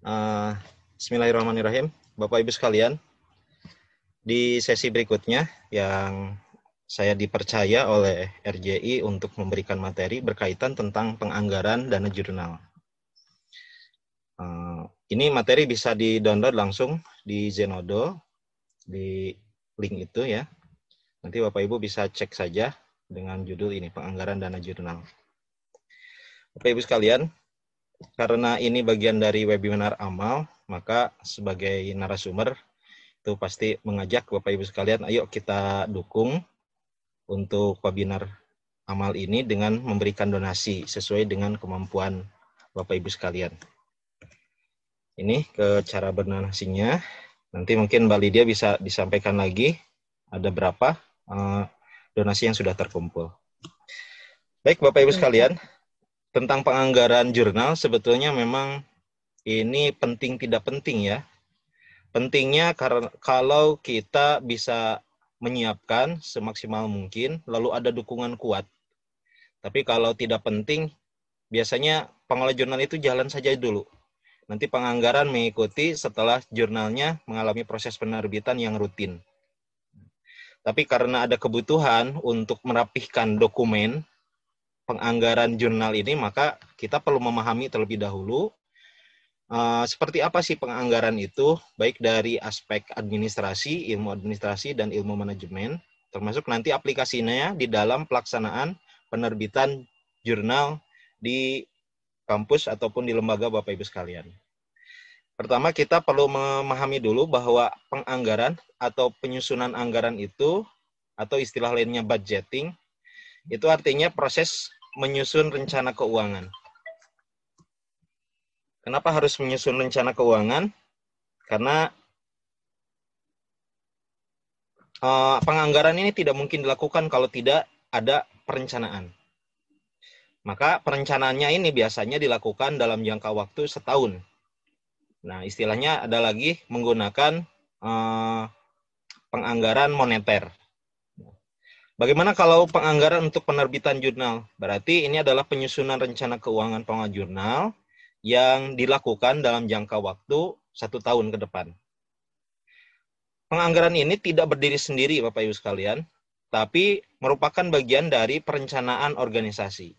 Uh, Bismillahirrahmanirrahim, Bapak Ibu sekalian. Di sesi berikutnya yang saya dipercaya oleh RJI untuk memberikan materi berkaitan tentang penganggaran dana jurnal. Uh, ini materi bisa di-download langsung di Zenodo, di link itu ya. Nanti Bapak Ibu bisa cek saja dengan judul ini, penganggaran dana jurnal. Bapak Ibu sekalian, karena ini bagian dari webinar amal, maka sebagai narasumber itu pasti mengajak Bapak Ibu sekalian, ayo kita dukung untuk webinar amal ini dengan memberikan donasi sesuai dengan kemampuan Bapak Ibu sekalian. Ini ke cara berdonasinya. Nanti mungkin Mbak Lydia bisa disampaikan lagi ada berapa uh, donasi yang sudah terkumpul. Baik Bapak Ibu sekalian, tentang penganggaran jurnal sebetulnya memang ini penting tidak penting ya. Pentingnya karena kalau kita bisa menyiapkan semaksimal mungkin, lalu ada dukungan kuat. Tapi kalau tidak penting, biasanya pengelola jurnal itu jalan saja dulu. Nanti penganggaran mengikuti setelah jurnalnya mengalami proses penerbitan yang rutin. Tapi karena ada kebutuhan untuk merapihkan dokumen penganggaran jurnal ini, maka kita perlu memahami terlebih dahulu uh, seperti apa sih penganggaran itu, baik dari aspek administrasi, ilmu administrasi, dan ilmu manajemen, termasuk nanti aplikasinya di dalam pelaksanaan penerbitan jurnal di kampus ataupun di lembaga Bapak Ibu sekalian. Pertama, kita perlu memahami dulu bahwa penganggaran atau penyusunan anggaran itu, atau istilah lainnya budgeting, itu artinya proses menyusun rencana keuangan. Kenapa harus menyusun rencana keuangan? Karena uh, penganggaran ini tidak mungkin dilakukan kalau tidak ada perencanaan. Maka perencanaannya ini biasanya dilakukan dalam jangka waktu setahun. Nah, istilahnya ada lagi menggunakan uh, penganggaran moneter. Bagaimana kalau penganggaran untuk penerbitan jurnal? Berarti ini adalah penyusunan rencana keuangan pengelola jurnal yang dilakukan dalam jangka waktu satu tahun ke depan. Penganggaran ini tidak berdiri sendiri, Bapak Ibu sekalian, tapi merupakan bagian dari perencanaan organisasi.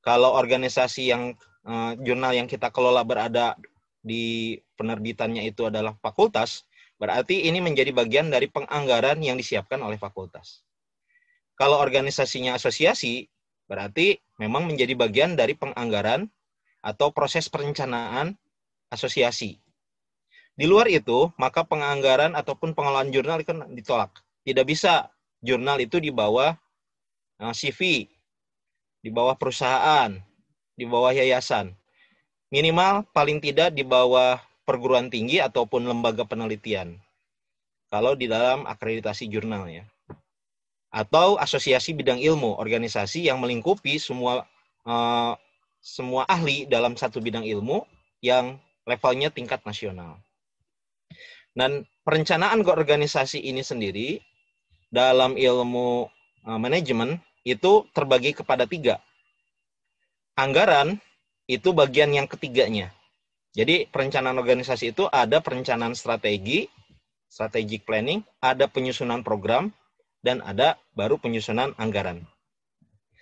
Kalau organisasi yang eh, jurnal yang kita kelola berada di penerbitannya itu adalah fakultas, berarti ini menjadi bagian dari penganggaran yang disiapkan oleh fakultas. Kalau organisasinya asosiasi, berarti memang menjadi bagian dari penganggaran atau proses perencanaan asosiasi. Di luar itu, maka penganggaran ataupun pengelolaan jurnal kan ditolak. Tidak bisa jurnal itu di bawah eh, CV, di bawah perusahaan, di bawah yayasan. Minimal paling tidak di bawah perguruan tinggi ataupun lembaga penelitian. Kalau di dalam akreditasi jurnal ya atau asosiasi bidang ilmu, organisasi yang melingkupi semua uh, semua ahli dalam satu bidang ilmu yang levelnya tingkat nasional. Dan perencanaan ke organisasi ini sendiri dalam ilmu uh, manajemen itu terbagi kepada tiga. Anggaran itu bagian yang ketiganya. Jadi perencanaan organisasi itu ada perencanaan strategi, strategic planning, ada penyusunan program, dan ada baru penyusunan anggaran.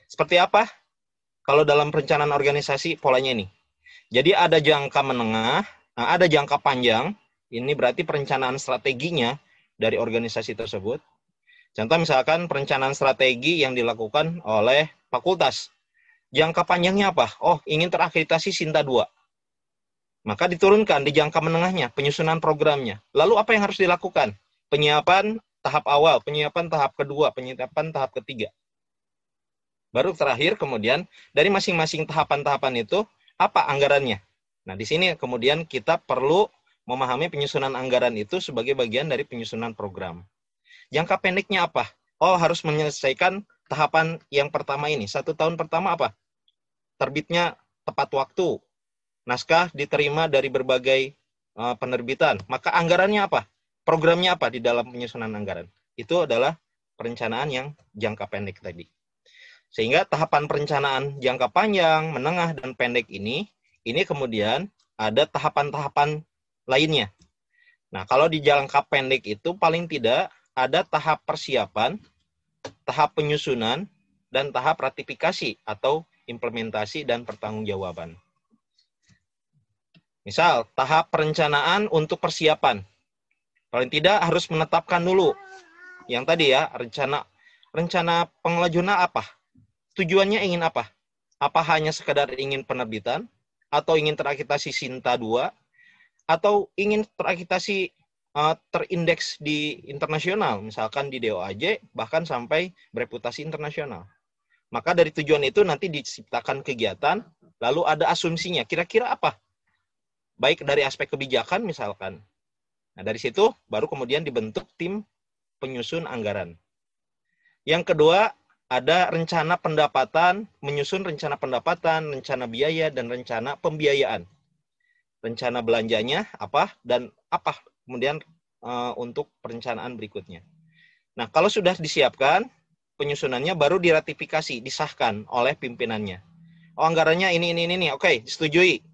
Seperti apa? Kalau dalam perencanaan organisasi polanya ini. Jadi ada jangka menengah, nah ada jangka panjang, ini berarti perencanaan strateginya dari organisasi tersebut. Contoh misalkan perencanaan strategi yang dilakukan oleh fakultas. Jangka panjangnya apa? Oh, ingin terakreditasi Sinta 2. Maka diturunkan di jangka menengahnya, penyusunan programnya. Lalu apa yang harus dilakukan? Penyiapan tahap awal, penyiapan tahap kedua, penyiapan tahap ketiga. Baru terakhir kemudian dari masing-masing tahapan-tahapan itu apa anggarannya. Nah, di sini kemudian kita perlu memahami penyusunan anggaran itu sebagai bagian dari penyusunan program. Jangka pendeknya apa? Oh, harus menyelesaikan tahapan yang pertama ini. Satu tahun pertama apa? Terbitnya tepat waktu. Naskah diterima dari berbagai uh, penerbitan. Maka anggarannya apa? Programnya apa di dalam penyusunan anggaran? Itu adalah perencanaan yang jangka pendek tadi. Sehingga tahapan perencanaan jangka panjang, menengah, dan pendek ini, ini kemudian ada tahapan-tahapan lainnya. Nah, kalau di jangka pendek itu paling tidak ada tahap persiapan, tahap penyusunan, dan tahap ratifikasi atau implementasi dan pertanggungjawaban. Misal, tahap perencanaan untuk persiapan. Paling tidak harus menetapkan dulu yang tadi ya, rencana rencana pengelola jurnal apa? Tujuannya ingin apa? Apa hanya sekedar ingin penerbitan atau ingin terakreditasi Sinta 2 atau ingin terakreditasi uh, terindeks di internasional, misalkan di DOAJ bahkan sampai bereputasi internasional. Maka dari tujuan itu nanti diciptakan kegiatan, lalu ada asumsinya, kira-kira apa? Baik dari aspek kebijakan misalkan. Nah, dari situ baru kemudian dibentuk tim penyusun anggaran. Yang kedua, ada rencana pendapatan, menyusun rencana pendapatan, rencana biaya, dan rencana pembiayaan. Rencana belanjanya apa dan apa kemudian uh, untuk perencanaan berikutnya. Nah, kalau sudah disiapkan, penyusunannya baru diratifikasi, disahkan oleh pimpinannya. Oh, anggarannya ini, ini, ini, ini. Oke, disetujui.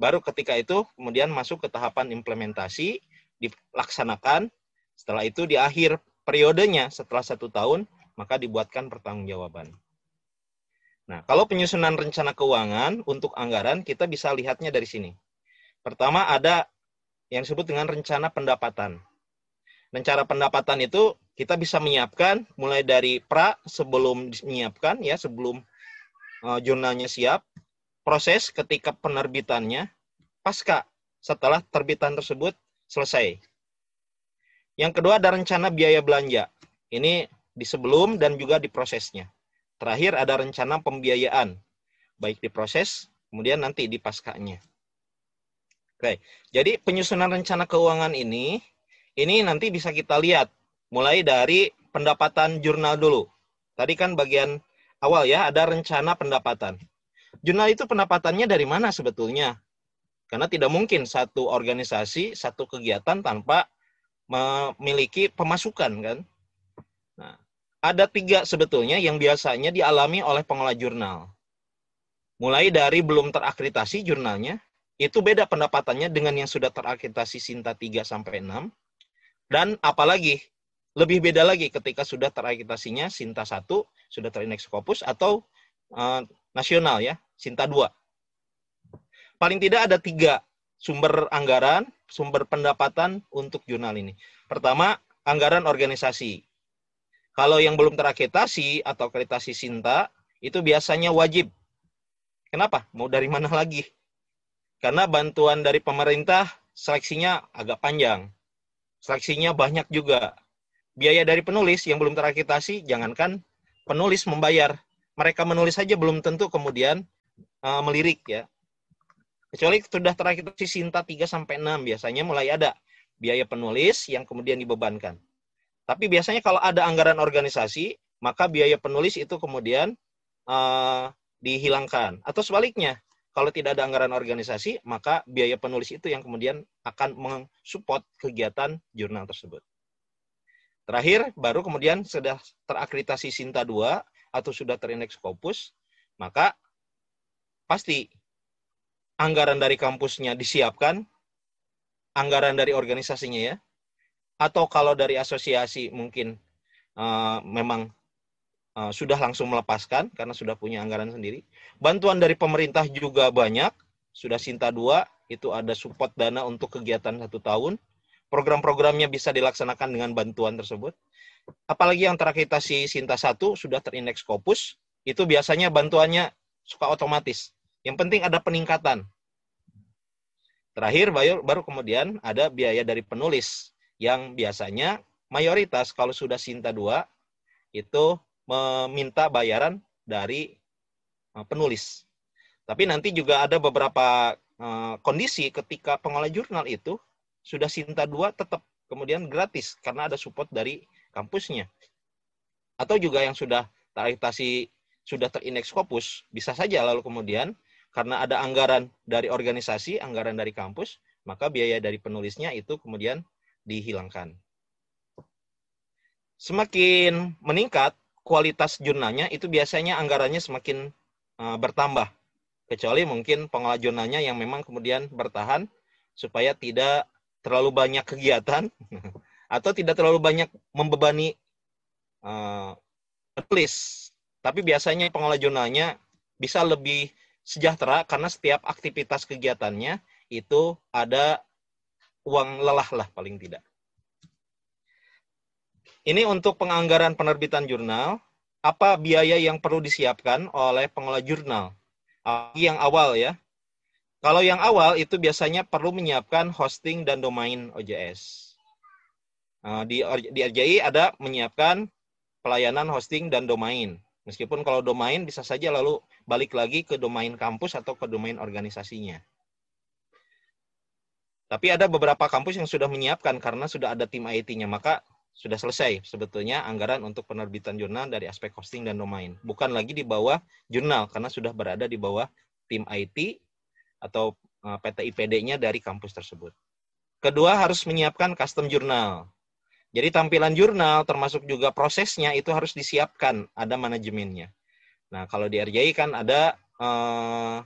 Baru ketika itu kemudian masuk ke tahapan implementasi, dilaksanakan, setelah itu di akhir periodenya setelah satu tahun maka dibuatkan pertanggungjawaban. Nah, kalau penyusunan rencana keuangan untuk anggaran kita bisa lihatnya dari sini. Pertama ada yang disebut dengan rencana pendapatan. Rencana pendapatan itu kita bisa menyiapkan mulai dari pra sebelum menyiapkan ya sebelum uh, jurnalnya siap, proses ketika penerbitannya, pasca setelah terbitan tersebut selesai. Yang kedua ada rencana biaya belanja. Ini di sebelum dan juga di prosesnya. Terakhir ada rencana pembiayaan, baik di proses, kemudian nanti di paskanya. Oke, jadi penyusunan rencana keuangan ini, ini nanti bisa kita lihat mulai dari pendapatan jurnal dulu. Tadi kan bagian awal ya, ada rencana pendapatan. Jurnal itu pendapatannya dari mana sebetulnya? Karena tidak mungkin satu organisasi, satu kegiatan tanpa memiliki pemasukan kan. Nah, ada tiga sebetulnya yang biasanya dialami oleh pengelola jurnal. Mulai dari belum terakreditasi jurnalnya, itu beda pendapatannya dengan yang sudah terakreditasi Sinta 3 sampai 6. Dan apalagi lebih beda lagi ketika sudah terakreditasinya Sinta 1, sudah terindeks Scopus atau uh, nasional ya, Sinta 2. Paling tidak ada tiga sumber anggaran, sumber pendapatan untuk jurnal ini. Pertama, anggaran organisasi. Kalau yang belum terakreditasi atau akreditasi Sinta, itu biasanya wajib. Kenapa? Mau dari mana lagi? Karena bantuan dari pemerintah seleksinya agak panjang. Seleksinya banyak juga. Biaya dari penulis yang belum terakreditasi, jangankan penulis membayar. Mereka menulis saja belum tentu kemudian uh, melirik ya. Kecuali sudah terakhir si Sinta 3 sampai 6 biasanya mulai ada biaya penulis yang kemudian dibebankan. Tapi biasanya kalau ada anggaran organisasi, maka biaya penulis itu kemudian uh, dihilangkan. Atau sebaliknya, kalau tidak ada anggaran organisasi, maka biaya penulis itu yang kemudian akan mensupport kegiatan jurnal tersebut. Terakhir, baru kemudian sudah terakreditasi Sinta 2 atau sudah terindeks Scopus, maka pasti anggaran dari kampusnya disiapkan, anggaran dari organisasinya ya, atau kalau dari asosiasi mungkin uh, memang uh, sudah langsung melepaskan karena sudah punya anggaran sendiri. Bantuan dari pemerintah juga banyak, sudah Sinta 2, itu ada support dana untuk kegiatan satu tahun. Program-programnya bisa dilaksanakan dengan bantuan tersebut. Apalagi yang terakreditasi Sinta 1 sudah terindeks Scopus, itu biasanya bantuannya suka otomatis yang penting ada peningkatan. Terakhir baru, kemudian ada biaya dari penulis yang biasanya mayoritas kalau sudah Sinta 2 itu meminta bayaran dari uh, penulis. Tapi nanti juga ada beberapa uh, kondisi ketika pengolah jurnal itu sudah Sinta 2 tetap kemudian gratis karena ada support dari kampusnya. Atau juga yang sudah terakreditasi sudah terindeks Scopus, bisa saja lalu kemudian karena ada anggaran dari organisasi, anggaran dari kampus, maka biaya dari penulisnya itu kemudian dihilangkan. Semakin meningkat kualitas jurnalnya itu biasanya anggarannya semakin uh, bertambah. Kecuali mungkin pengelola jurnalnya yang memang kemudian bertahan supaya tidak terlalu banyak kegiatan atau tidak terlalu banyak membebani uh, tulis. Tapi biasanya pengelola jurnalnya bisa lebih sejahtera karena setiap aktivitas kegiatannya itu ada uang lelah lah paling tidak. Ini untuk penganggaran penerbitan jurnal, apa biaya yang perlu disiapkan oleh pengelola jurnal? Yang awal ya. Kalau yang awal itu biasanya perlu menyiapkan hosting dan domain OJS. Nah, di, di RJI ada menyiapkan pelayanan hosting dan domain. Meskipun kalau domain bisa saja lalu balik lagi ke domain kampus atau ke domain organisasinya. Tapi ada beberapa kampus yang sudah menyiapkan karena sudah ada tim IT-nya, maka sudah selesai sebetulnya anggaran untuk penerbitan jurnal dari aspek hosting dan domain. Bukan lagi di bawah jurnal karena sudah berada di bawah tim IT atau eh, PT IPD-nya dari kampus tersebut. Kedua harus menyiapkan custom jurnal. Jadi tampilan jurnal termasuk juga prosesnya itu harus disiapkan, ada manajemennya. Nah, kalau di RJI kan ada eh,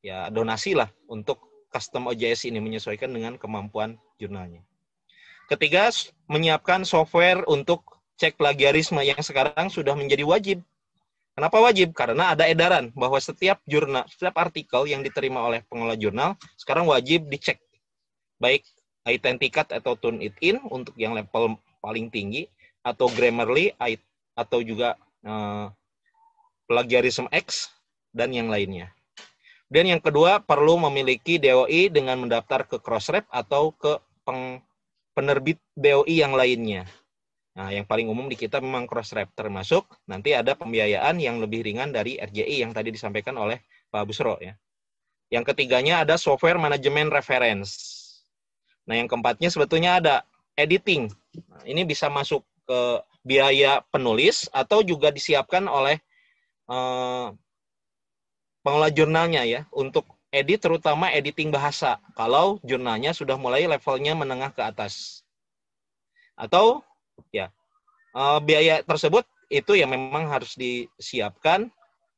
ya donasi lah untuk custom OJS ini menyesuaikan dengan kemampuan jurnalnya. Ketiga, menyiapkan software untuk cek plagiarisme yang sekarang sudah menjadi wajib. Kenapa wajib? Karena ada edaran bahwa setiap jurnal, setiap artikel yang diterima oleh pengelola jurnal sekarang wajib dicek. Baik Identicat atau Tune It In untuk yang level paling tinggi atau Grammarly atau juga uh, Plagiarism X dan yang lainnya. Dan yang kedua perlu memiliki DOI dengan mendaftar ke Crossref atau ke peng, penerbit DOI yang lainnya. Nah, yang paling umum di kita memang Crossref termasuk nanti ada pembiayaan yang lebih ringan dari RJI yang tadi disampaikan oleh Pak Busro ya. Yang ketiganya ada software manajemen reference. Nah, yang keempatnya sebetulnya ada editing. Nah, ini bisa masuk ke biaya penulis atau juga disiapkan oleh eh, pengelola jurnalnya ya untuk edit terutama editing bahasa. Kalau jurnalnya sudah mulai levelnya menengah ke atas. Atau ya uh, biaya tersebut itu yang memang harus disiapkan.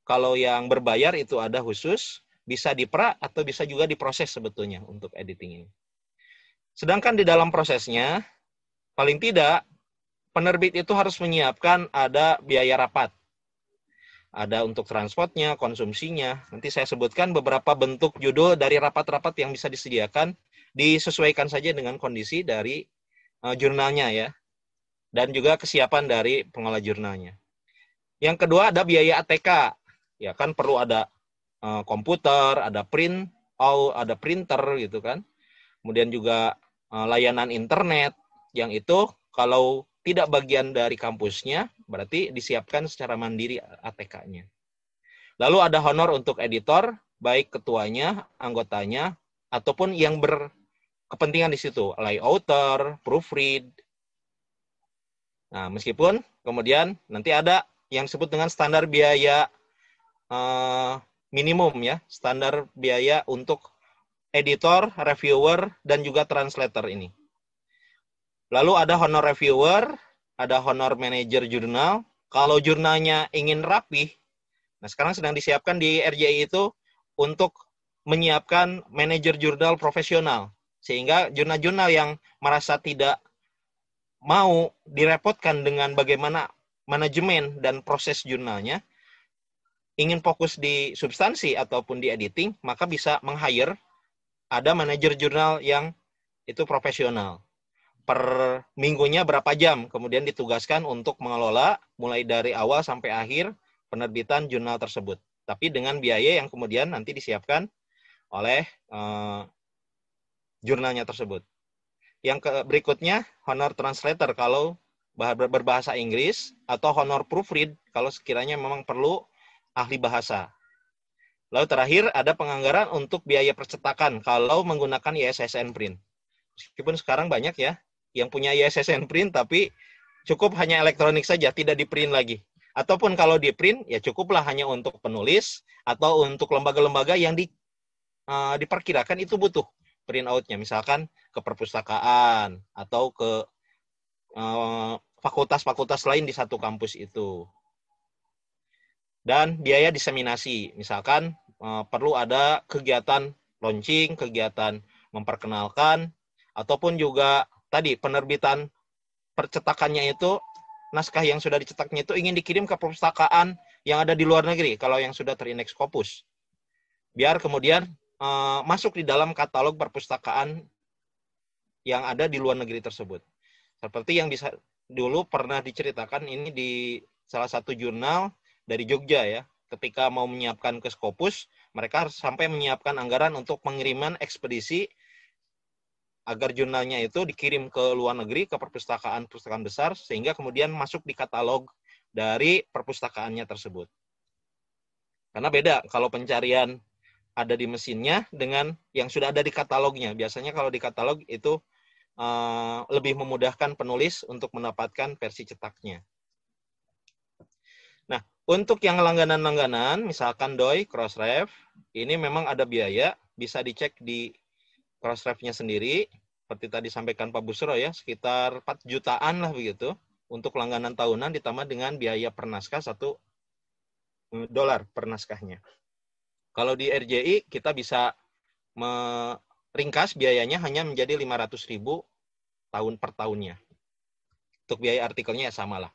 Kalau yang berbayar itu ada khusus bisa dipra atau bisa juga diproses sebetulnya untuk editing ini sedangkan di dalam prosesnya paling tidak penerbit itu harus menyiapkan ada biaya rapat ada untuk transportnya, konsumsinya. Nanti saya sebutkan beberapa bentuk judul dari rapat-rapat yang bisa disediakan, disesuaikan saja dengan kondisi dari uh, jurnalnya ya, dan juga kesiapan dari pengelola jurnalnya. Yang kedua ada biaya ATK, ya kan perlu ada uh, komputer, ada print, oh, ada printer gitu kan. Kemudian juga layanan internet, yang itu kalau tidak bagian dari kampusnya, berarti disiapkan secara mandiri ATK-nya. Lalu ada honor untuk editor, baik ketuanya, anggotanya, ataupun yang berkepentingan di situ, layouter, proofread. Nah, meskipun kemudian nanti ada yang disebut dengan standar biaya uh, minimum ya, standar biaya untuk editor, reviewer, dan juga translator ini. Lalu ada honor reviewer, ada honor manager jurnal. Kalau jurnalnya ingin rapi, nah sekarang sedang disiapkan di RJI itu untuk menyiapkan manajer jurnal profesional. Sehingga jurnal-jurnal yang merasa tidak mau direpotkan dengan bagaimana manajemen dan proses jurnalnya, ingin fokus di substansi ataupun di editing, maka bisa meng-hire ada manajer jurnal yang itu profesional per minggunya berapa jam, kemudian ditugaskan untuk mengelola mulai dari awal sampai akhir penerbitan jurnal tersebut. Tapi dengan biaya yang kemudian nanti disiapkan oleh uh, jurnalnya tersebut. Yang ke berikutnya honor translator kalau berbahasa Inggris atau honor proofread kalau sekiranya memang perlu ahli bahasa. Lalu terakhir ada penganggaran untuk biaya percetakan kalau menggunakan ISSN print. Meskipun sekarang banyak ya yang punya ISSN print tapi cukup hanya elektronik saja, tidak di print lagi. Ataupun kalau di print ya cukuplah hanya untuk penulis atau untuk lembaga-lembaga yang di, uh, diperkirakan itu butuh print outnya, misalkan ke perpustakaan atau ke uh, fakultas-fakultas lain di satu kampus itu. Dan biaya diseminasi, misalkan uh, perlu ada kegiatan launching, kegiatan memperkenalkan, ataupun juga tadi penerbitan percetakannya itu naskah yang sudah dicetaknya itu ingin dikirim ke perpustakaan yang ada di luar negeri kalau yang sudah terindeks Scopus. Biar kemudian uh, masuk di dalam katalog perpustakaan yang ada di luar negeri tersebut. Seperti yang bisa dulu pernah diceritakan ini di salah satu jurnal dari Jogja ya. Ketika mau menyiapkan ke Scopus, mereka sampai menyiapkan anggaran untuk pengiriman ekspedisi agar jurnalnya itu dikirim ke luar negeri ke perpustakaan perpustakaan besar sehingga kemudian masuk di katalog dari perpustakaannya tersebut. Karena beda kalau pencarian ada di mesinnya dengan yang sudah ada di katalognya. Biasanya kalau di katalog itu uh, lebih memudahkan penulis untuk mendapatkan versi cetaknya. Untuk yang langganan-langganan, misalkan DOI, Crossref, ini memang ada biaya, bisa dicek di Crossref-nya sendiri, seperti tadi sampaikan Pak Busro ya, sekitar 4 jutaan lah begitu, untuk langganan tahunan ditambah dengan biaya per naskah 1 eh, dolar per naskahnya. Kalau di RJI kita bisa meringkas biayanya hanya menjadi 500 ribu tahun per tahunnya. Untuk biaya artikelnya ya sama lah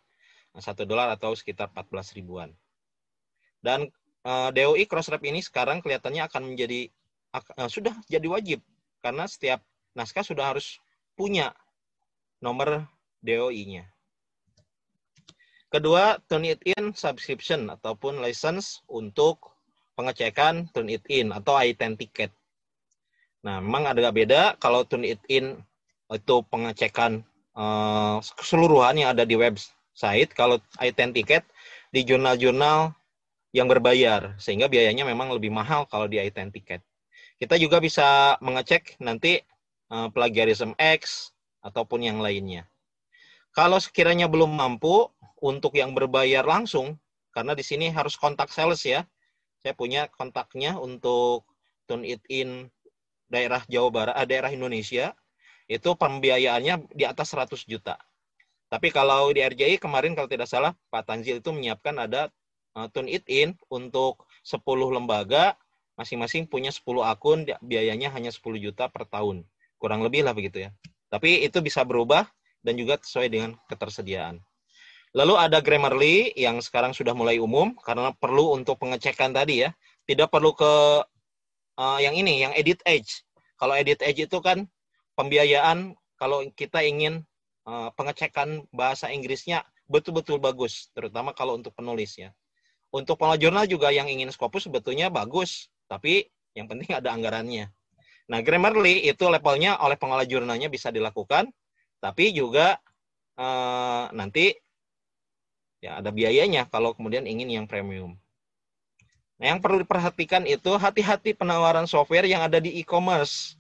satu dolar atau sekitar 14 ribuan. Dan uh, eh, DOI Crossref ini sekarang kelihatannya akan menjadi uh, sudah jadi wajib karena setiap naskah sudah harus punya nomor DOI-nya. Kedua, turn it in subscription ataupun license untuk pengecekan turn it in atau ticket. Nah, memang agak beda kalau turn it in itu pengecekan uh, keseluruhan yang ada di web Said kalau item tiket di jurnal-jurnal yang berbayar sehingga biayanya memang lebih mahal kalau di item tiket. Kita juga bisa mengecek nanti uh, plagiarism X ataupun yang lainnya. Kalau sekiranya belum mampu untuk yang berbayar langsung karena di sini harus kontak sales ya. Saya punya kontaknya untuk tune it in daerah Jawa Barat, eh, daerah Indonesia itu pembiayaannya di atas 100 juta. Tapi kalau di RJI kemarin kalau tidak salah Pak Tanzil itu menyiapkan ada uh, tune it in untuk 10 lembaga masing-masing punya 10 akun biayanya hanya 10 juta per tahun. Kurang lebih lah begitu ya. Tapi itu bisa berubah dan juga sesuai dengan ketersediaan. Lalu ada Grammarly yang sekarang sudah mulai umum karena perlu untuk pengecekan tadi ya. Tidak perlu ke uh, yang ini, yang Edit Edge. Kalau Edit Edge itu kan pembiayaan kalau kita ingin Eh, pengecekan bahasa Inggrisnya betul-betul bagus, terutama kalau untuk penulis ya. Untuk pengelola jurnal juga yang ingin Scopus sebetulnya bagus, tapi yang penting ada anggarannya. Nah, Grammarly itu levelnya oleh pengelola jurnalnya bisa dilakukan, tapi juga eh, nanti ya ada biayanya kalau kemudian ingin yang premium. Nah, yang perlu diperhatikan itu hati-hati penawaran software yang ada di e-commerce.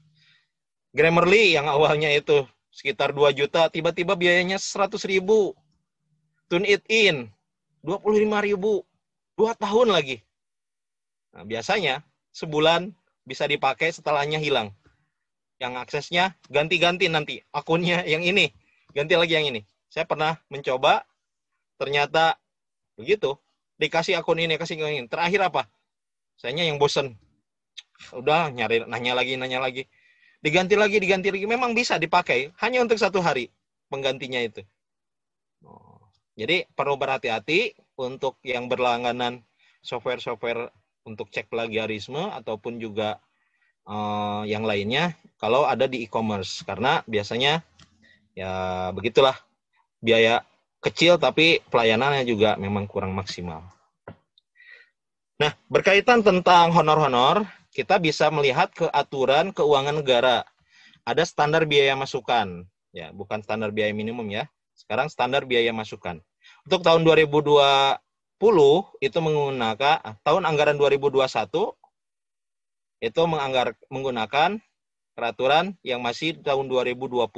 Grammarly yang awalnya itu sekitar 2 juta, tiba-tiba biayanya 100 ribu. Tune it in, 25 ribu. Dua tahun lagi. Nah, biasanya sebulan bisa dipakai setelahnya hilang. Yang aksesnya ganti-ganti nanti. Akunnya yang ini, ganti lagi yang ini. Saya pernah mencoba, ternyata begitu. Dikasih akun ini, kasih akun ini. Terakhir apa? Sayanya yang bosen. Udah nyari nanya lagi, nanya lagi diganti lagi, diganti lagi. Memang bisa dipakai, hanya untuk satu hari penggantinya itu. Jadi perlu berhati-hati untuk yang berlangganan software-software untuk cek plagiarisme ataupun juga uh, yang lainnya kalau ada di e-commerce karena biasanya ya begitulah biaya kecil tapi pelayanannya juga memang kurang maksimal. Nah, berkaitan tentang honor-honor, kita bisa melihat ke aturan keuangan negara. Ada standar biaya masukan, ya, bukan standar biaya minimum ya. Sekarang standar biaya masukan. Untuk tahun 2020 itu menggunakan ah, tahun anggaran 2021 itu menganggar, menggunakan peraturan yang masih tahun 2020.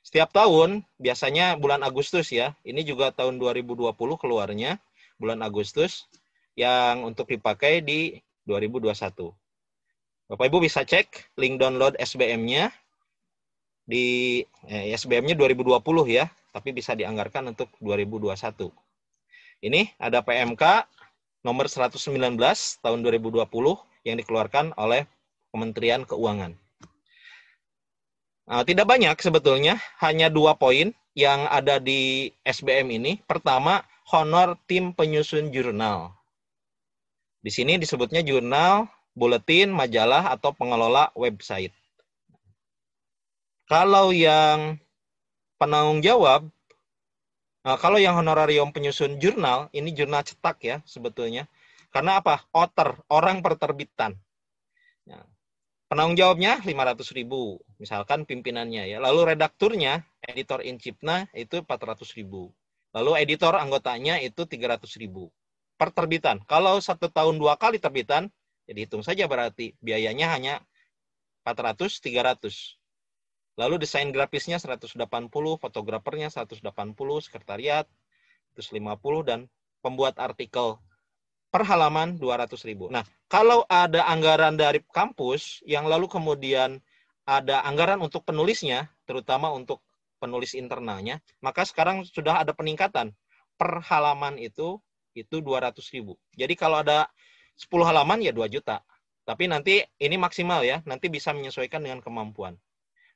Setiap tahun, biasanya bulan Agustus ya, ini juga tahun 2020 keluarnya, bulan Agustus, yang untuk dipakai di 2021. Bapak Ibu bisa cek link download SBM-nya di eh, SBM-nya 2020 ya, tapi bisa dianggarkan untuk 2021. Ini ada PMK nomor 119 tahun 2020 yang dikeluarkan oleh Kementerian Keuangan. Uh, tidak banyak sebetulnya, hanya dua poin yang ada di SBM ini. Pertama, honor tim penyusun jurnal. Di sini disebutnya jurnal, buletin, majalah, atau pengelola website. Kalau yang penanggung jawab, nah kalau yang honorarium penyusun jurnal, ini jurnal cetak ya sebetulnya. Karena apa? Author, orang perterbitan. Ya. Penanggung jawabnya 500 ribu, misalkan pimpinannya ya. Lalu redakturnya, editor in chiefnya itu 400 ribu. Lalu editor anggotanya itu 300 ribu. Per terbitan. Kalau satu tahun dua kali terbitan, jadi hitung saja berarti biayanya hanya 400, 300. Lalu desain grafisnya 180, fotografernya 180, sekretariat 150, dan pembuat artikel per halaman 200 ribu. Nah, kalau ada anggaran dari kampus yang lalu kemudian ada anggaran untuk penulisnya, terutama untuk penulis internalnya, maka sekarang sudah ada peningkatan per halaman itu itu 200 ribu. Jadi kalau ada 10 halaman ya 2 juta. Tapi nanti ini maksimal ya, nanti bisa menyesuaikan dengan kemampuan.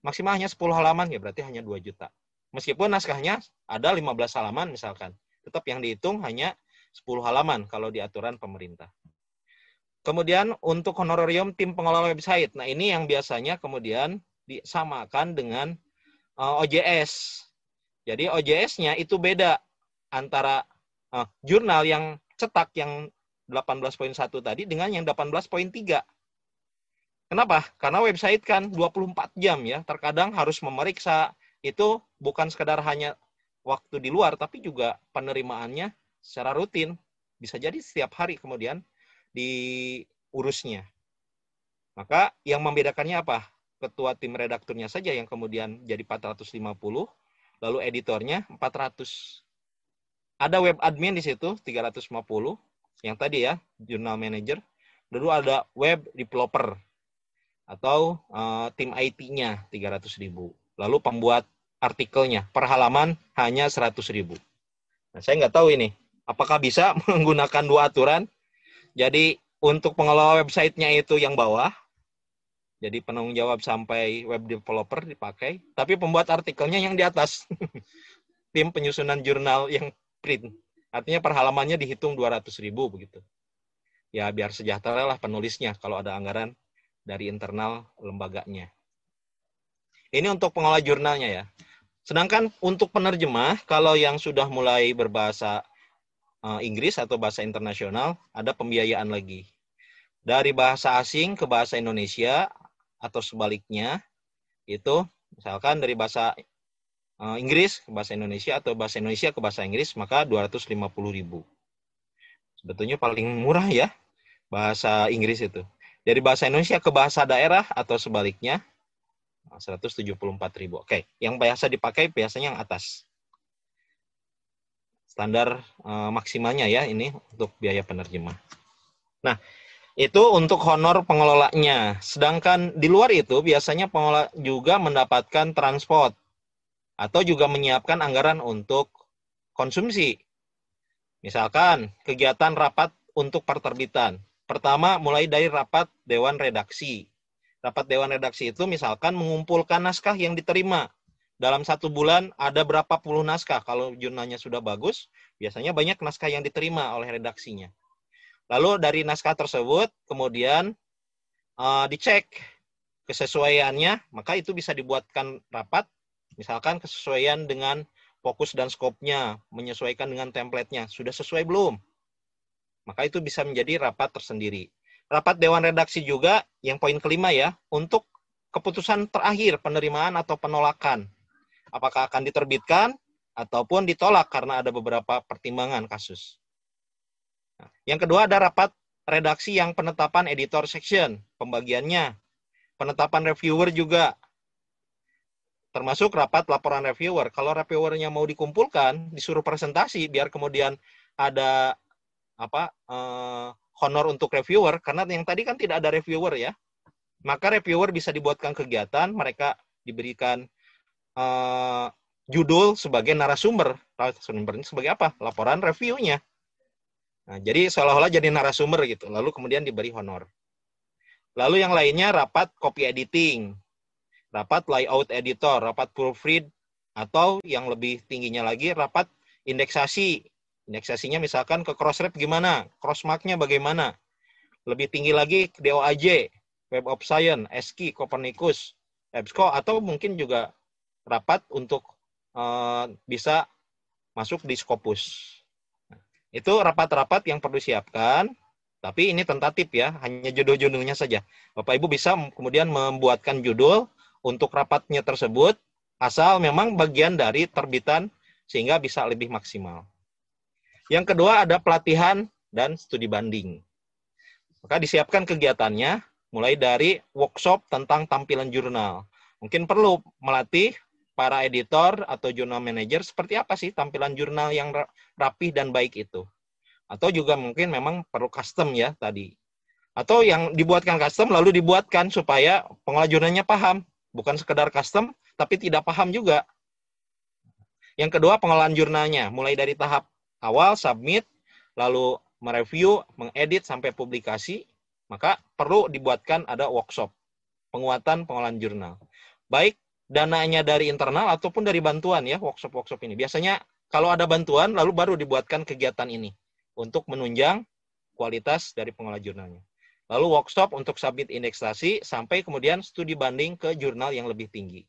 Maksimal hanya 10 halaman ya berarti hanya 2 juta. Meskipun naskahnya ada 15 halaman misalkan, tetap yang dihitung hanya 10 halaman kalau di aturan pemerintah. Kemudian untuk honorarium tim pengelola website. Nah, ini yang biasanya kemudian disamakan dengan eh, OJS. Jadi OJS-nya itu beda antara uh, jurnal yang cetak yang 18.1 tadi dengan yang 18.3. Kenapa? Karena website kan 24 jam ya. Terkadang harus memeriksa itu bukan sekedar hanya waktu di luar tapi juga penerimaannya secara rutin. Bisa jadi setiap hari kemudian diurusnya. Maka yang membedakannya apa? Ketua tim redakturnya saja yang kemudian jadi 450, lalu editornya 400. Ada web admin di situ 350, yang tadi ya, jurnal manager. Lalu ada web developer atau uh, tim IT-nya 300 ribu. Lalu pembuat artikelnya per halaman hanya 100 ribu. Nah, saya nggak tahu ini apakah bisa menggunakan dua aturan? Jadi untuk pengelola websitenya itu yang bawah, jadi penanggung jawab sampai web developer dipakai, tapi pembuat artikelnya yang di atas. Tim penyusunan jurnal yang print. Artinya per halamannya dihitung 200 ribu begitu. Ya biar sejahtera lah penulisnya kalau ada anggaran dari internal lembaganya. Ini untuk pengelola jurnalnya ya. Sedangkan untuk penerjemah, kalau yang sudah mulai berbahasa uh, Inggris atau bahasa internasional ada pembiayaan lagi. Dari bahasa asing ke bahasa Indonesia atau sebaliknya itu misalkan dari bahasa uh, Inggris ke bahasa Indonesia atau bahasa Indonesia ke bahasa Inggris maka 250 ribu. Sebetulnya paling murah ya bahasa Inggris itu. Dari bahasa Indonesia ke bahasa daerah atau sebaliknya 174 ribu. Oke, yang biasa dipakai biasanya yang atas standar uh, maksimalnya ya ini untuk biaya penerjemah. Nah, itu untuk honor pengelolanya. Sedangkan di luar itu biasanya pengelola juga mendapatkan transport atau juga menyiapkan anggaran untuk konsumsi. Misalkan kegiatan rapat untuk perterbitan. Pertama mulai dari rapat dewan redaksi. Rapat dewan redaksi itu misalkan mengumpulkan naskah yang diterima dalam satu bulan ada berapa puluh naskah. Kalau jurnalnya sudah bagus, biasanya banyak naskah yang diterima oleh redaksinya. Lalu dari naskah tersebut kemudian uh, dicek kesesuaiannya, maka itu bisa dibuatkan rapat, misalkan kesesuaian dengan fokus dan skopnya, menyesuaikan dengan templatenya, sudah sesuai belum? Maka itu bisa menjadi rapat tersendiri. Rapat Dewan Redaksi juga, yang poin kelima ya, untuk keputusan terakhir penerimaan atau penolakan apakah akan diterbitkan ataupun ditolak karena ada beberapa pertimbangan kasus. Nah, yang kedua ada rapat redaksi yang penetapan editor section, pembagiannya. Penetapan reviewer juga. Termasuk rapat laporan reviewer. Kalau reviewernya mau dikumpulkan, disuruh presentasi biar kemudian ada apa eh, honor untuk reviewer karena yang tadi kan tidak ada reviewer ya. Maka reviewer bisa dibuatkan kegiatan, mereka diberikan uh, judul sebagai narasumber. Narasumber ini sebagai apa? Laporan reviewnya. Nah, jadi seolah-olah jadi narasumber gitu, lalu kemudian diberi honor. Lalu yang lainnya rapat copy editing, rapat layout editor, rapat proofread, atau yang lebih tingginya lagi rapat indeksasi. Indeksasinya misalkan ke crossref gimana, crossmarknya bagaimana. Lebih tinggi lagi DOAJ, Web of Science, ESCI, Copernicus, EBSCO, atau mungkin juga rapat untuk uh, bisa masuk di Scopus. Itu rapat-rapat yang perlu siapkan, tapi ini tentatif ya, hanya judul-judulnya saja. Bapak Ibu bisa kemudian membuatkan judul untuk rapatnya tersebut, asal memang bagian dari terbitan sehingga bisa lebih maksimal. Yang kedua ada pelatihan dan studi banding. Maka disiapkan kegiatannya mulai dari workshop tentang tampilan jurnal. Mungkin perlu melatih para editor atau jurnal manager seperti apa sih tampilan jurnal yang rapih dan baik itu. Atau juga mungkin memang perlu custom ya tadi. Atau yang dibuatkan custom lalu dibuatkan supaya pengelola paham. Bukan sekedar custom, tapi tidak paham juga. Yang kedua, pengelolaan jurnalnya. Mulai dari tahap awal, submit, lalu mereview, mengedit, sampai publikasi. Maka perlu dibuatkan ada workshop. Penguatan pengelolaan jurnal. Baik dananya dari internal ataupun dari bantuan ya workshop-workshop ini. Biasanya kalau ada bantuan lalu baru dibuatkan kegiatan ini untuk menunjang kualitas dari pengelola jurnalnya. Lalu workshop untuk submit indeksasi sampai kemudian studi banding ke jurnal yang lebih tinggi.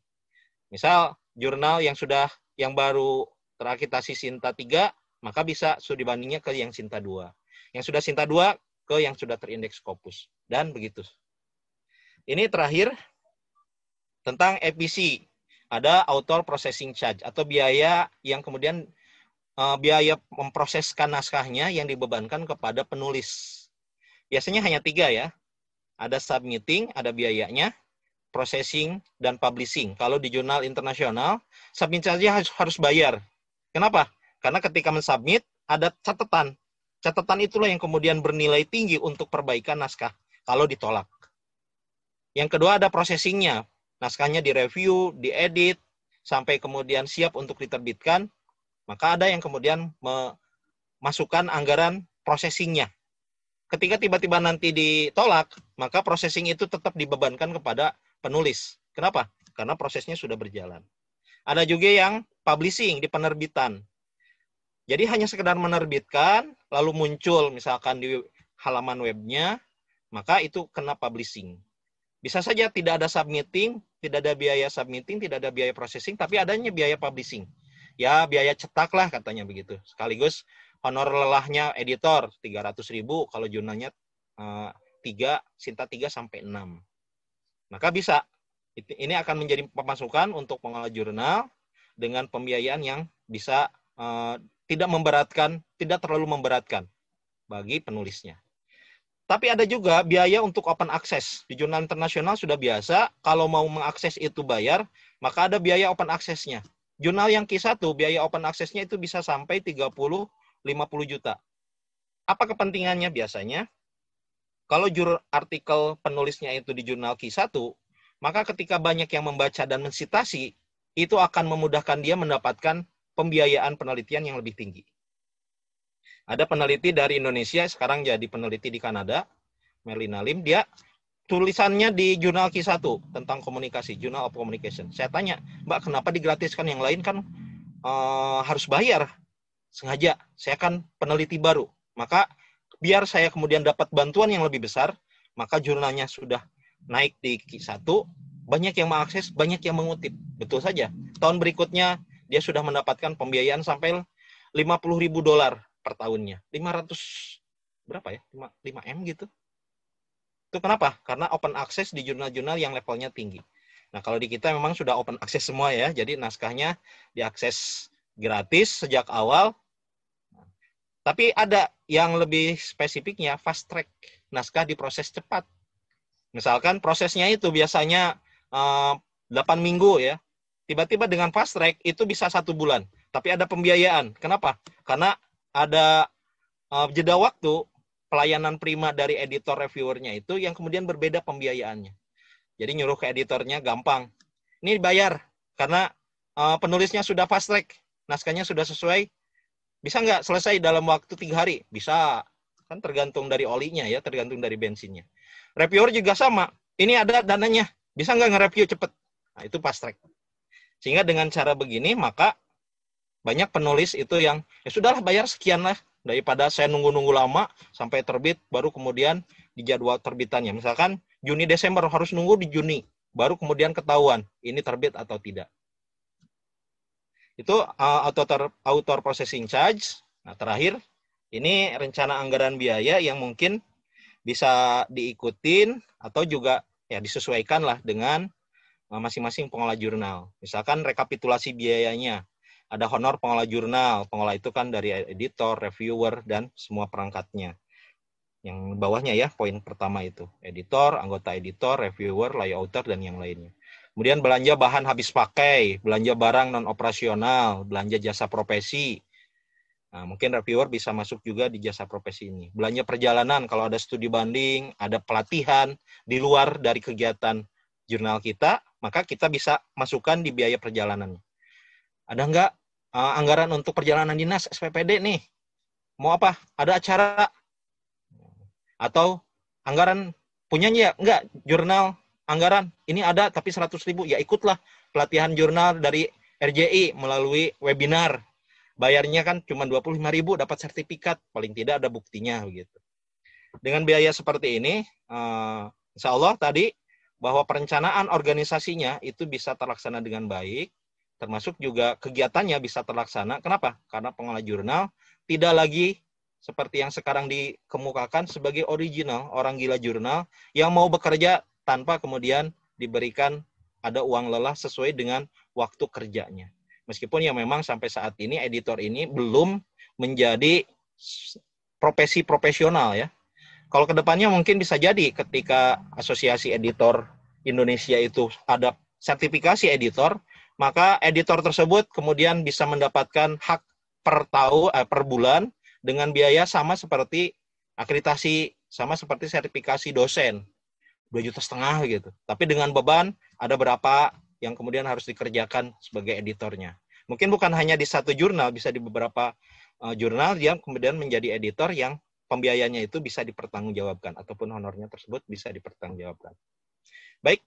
Misal jurnal yang sudah yang baru terakreditasi Sinta 3, maka bisa studi bandingnya ke yang Sinta 2. Yang sudah Sinta 2 ke yang sudah terindeks Scopus dan begitu. Ini terakhir tentang EPC. Ada author processing charge atau biaya yang kemudian uh, biaya memproseskan naskahnya yang dibebankan kepada penulis. Biasanya hanya tiga ya. Ada submitting, ada biayanya, processing, dan publishing. Kalau di jurnal internasional, submit saja harus, harus bayar. Kenapa? Karena ketika mensubmit, ada catatan. Catatan itulah yang kemudian bernilai tinggi untuk perbaikan naskah kalau ditolak. Yang kedua ada processingnya naskahnya direview, diedit, sampai kemudian siap untuk diterbitkan, maka ada yang kemudian memasukkan anggaran processingnya. Ketika tiba-tiba nanti ditolak, maka processing itu tetap dibebankan kepada penulis. Kenapa? Karena prosesnya sudah berjalan. Ada juga yang publishing di penerbitan. Jadi hanya sekedar menerbitkan, lalu muncul misalkan di halaman webnya, maka itu kena publishing. Bisa saja tidak ada submitting, tidak ada biaya submitting, tidak ada biaya processing, tapi adanya biaya publishing. Ya, biaya cetak lah katanya begitu. Sekaligus honor lelahnya editor 300 ribu, kalau jurnalnya uh, 3, Sinta 3 sampai 6. Maka bisa. Ini akan menjadi pemasukan untuk pengelola jurnal dengan pembiayaan yang bisa uh, tidak memberatkan, tidak terlalu memberatkan bagi penulisnya. Tapi ada juga biaya untuk open access. Di jurnal internasional sudah biasa, kalau mau mengakses itu bayar, maka ada biaya open access-nya. Jurnal yang Q1, biaya open access-nya itu bisa sampai 30-50 juta. Apa kepentingannya biasanya? Kalau jur artikel penulisnya itu di jurnal Q1, maka ketika banyak yang membaca dan mensitasi, itu akan memudahkan dia mendapatkan pembiayaan penelitian yang lebih tinggi. Ada peneliti dari Indonesia, sekarang jadi peneliti di Kanada, Melina Lim, dia tulisannya di jurnal Q1 tentang komunikasi, Journal of Communication. Saya tanya, Mbak, kenapa digratiskan yang lain kan uh, harus bayar? Sengaja, saya kan peneliti baru. Maka biar saya kemudian dapat bantuan yang lebih besar, maka jurnalnya sudah naik di Q1, banyak yang mengakses, banyak yang mengutip. Betul saja. Tahun berikutnya dia sudah mendapatkan pembiayaan sampai 50 ribu dolar per tahunnya. 500 berapa ya? 5, 5 M gitu. Itu kenapa? Karena open access di jurnal-jurnal yang levelnya tinggi. Nah, kalau di kita memang sudah open access semua ya. Jadi naskahnya diakses gratis sejak awal. Tapi ada yang lebih spesifiknya fast track. Naskah diproses cepat. Misalkan prosesnya itu biasanya uh, eh, 8 minggu ya. Tiba-tiba dengan fast track itu bisa satu bulan. Tapi ada pembiayaan. Kenapa? Karena ada uh, jeda waktu pelayanan prima dari editor reviewernya itu yang kemudian berbeda pembiayaannya. Jadi nyuruh ke editornya gampang. Ini bayar karena uh, penulisnya sudah fast track, naskahnya sudah sesuai, Bisa nggak selesai dalam waktu tiga hari? Bisa. Kan tergantung dari olinya ya, tergantung dari bensinnya. Reviewer juga sama. Ini ada dananya. Bisa nggak nge-review cepet? Nah, itu fast track. Sehingga dengan cara begini, maka banyak penulis itu yang, ya sudahlah bayar sekian lah. Daripada saya nunggu-nunggu lama sampai terbit, baru kemudian di jadwal terbitannya. Misalkan Juni Desember harus nunggu di Juni, baru kemudian ketahuan ini terbit atau tidak. Itu uh, author author processing charge. Nah, terakhir ini rencana anggaran biaya yang mungkin bisa diikutin atau juga ya disesuaikan lah dengan uh, masing-masing pengolah jurnal. Misalkan rekapitulasi biayanya. Ada honor pengolah jurnal. Pengolah itu kan dari editor, reviewer, dan semua perangkatnya yang bawahnya ya poin pertama itu editor anggota editor reviewer layouter dan yang lainnya kemudian belanja bahan habis pakai belanja barang non operasional belanja jasa profesi. Nah, mungkin reviewer bisa masuk juga di jasa profesi ini. Belanja perjalanan kalau ada studi banding ada pelatihan di luar dari kegiatan jurnal kita maka kita bisa masukkan di biaya perjalanan ada nggak uh, anggaran untuk perjalanan dinas SPPD nih? Mau apa? Ada acara? Atau anggaran punyanya enggak jurnal anggaran. Ini ada tapi 100 ribu. Ya ikutlah pelatihan jurnal dari RJI melalui webinar. Bayarnya kan cuma 25 ribu dapat sertifikat. Paling tidak ada buktinya begitu. Dengan biaya seperti ini uh, insya Allah tadi bahwa perencanaan organisasinya itu bisa terlaksana dengan baik termasuk juga kegiatannya bisa terlaksana. Kenapa? Karena pengolah jurnal tidak lagi seperti yang sekarang dikemukakan sebagai original orang gila jurnal yang mau bekerja tanpa kemudian diberikan ada uang lelah sesuai dengan waktu kerjanya. Meskipun ya memang sampai saat ini editor ini belum menjadi profesi profesional ya. Kalau ke depannya mungkin bisa jadi ketika Asosiasi Editor Indonesia itu ada sertifikasi editor, maka editor tersebut kemudian bisa mendapatkan hak per tahun eh, per bulan dengan biaya sama seperti akreditasi, sama seperti sertifikasi dosen. Dua juta setengah gitu. Tapi dengan beban ada berapa yang kemudian harus dikerjakan sebagai editornya. Mungkin bukan hanya di satu jurnal, bisa di beberapa uh, jurnal dia kemudian menjadi editor yang pembiayanya itu bisa dipertanggungjawabkan ataupun honornya tersebut bisa dipertanggungjawabkan. Baik,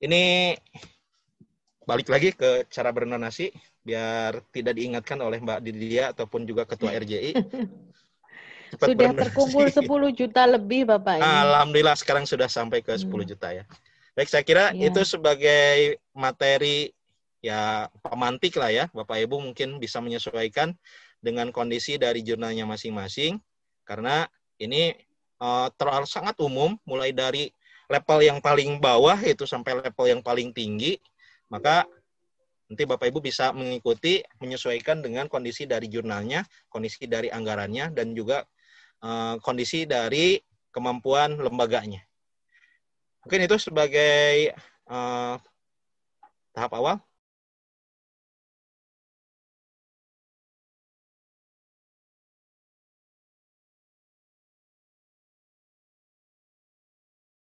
ini balik lagi ke cara bernonasi biar tidak diingatkan oleh Mbak Didia ataupun juga Ketua RJI. Cepat sudah terkumpul 10 juta lebih Bapak ini. Alhamdulillah sekarang sudah sampai ke 10 hmm. juta ya. Baik, saya kira ya. itu sebagai materi ya pemantik lah ya. Bapak Ibu mungkin bisa menyesuaikan dengan kondisi dari jurnalnya masing-masing karena ini uh, terlalu sangat umum mulai dari level yang paling bawah itu sampai level yang paling tinggi maka nanti Bapak Ibu bisa mengikuti menyesuaikan dengan kondisi dari jurnalnya, kondisi dari anggarannya dan juga uh, kondisi dari kemampuan lembaganya. Mungkin itu sebagai uh, tahap awal.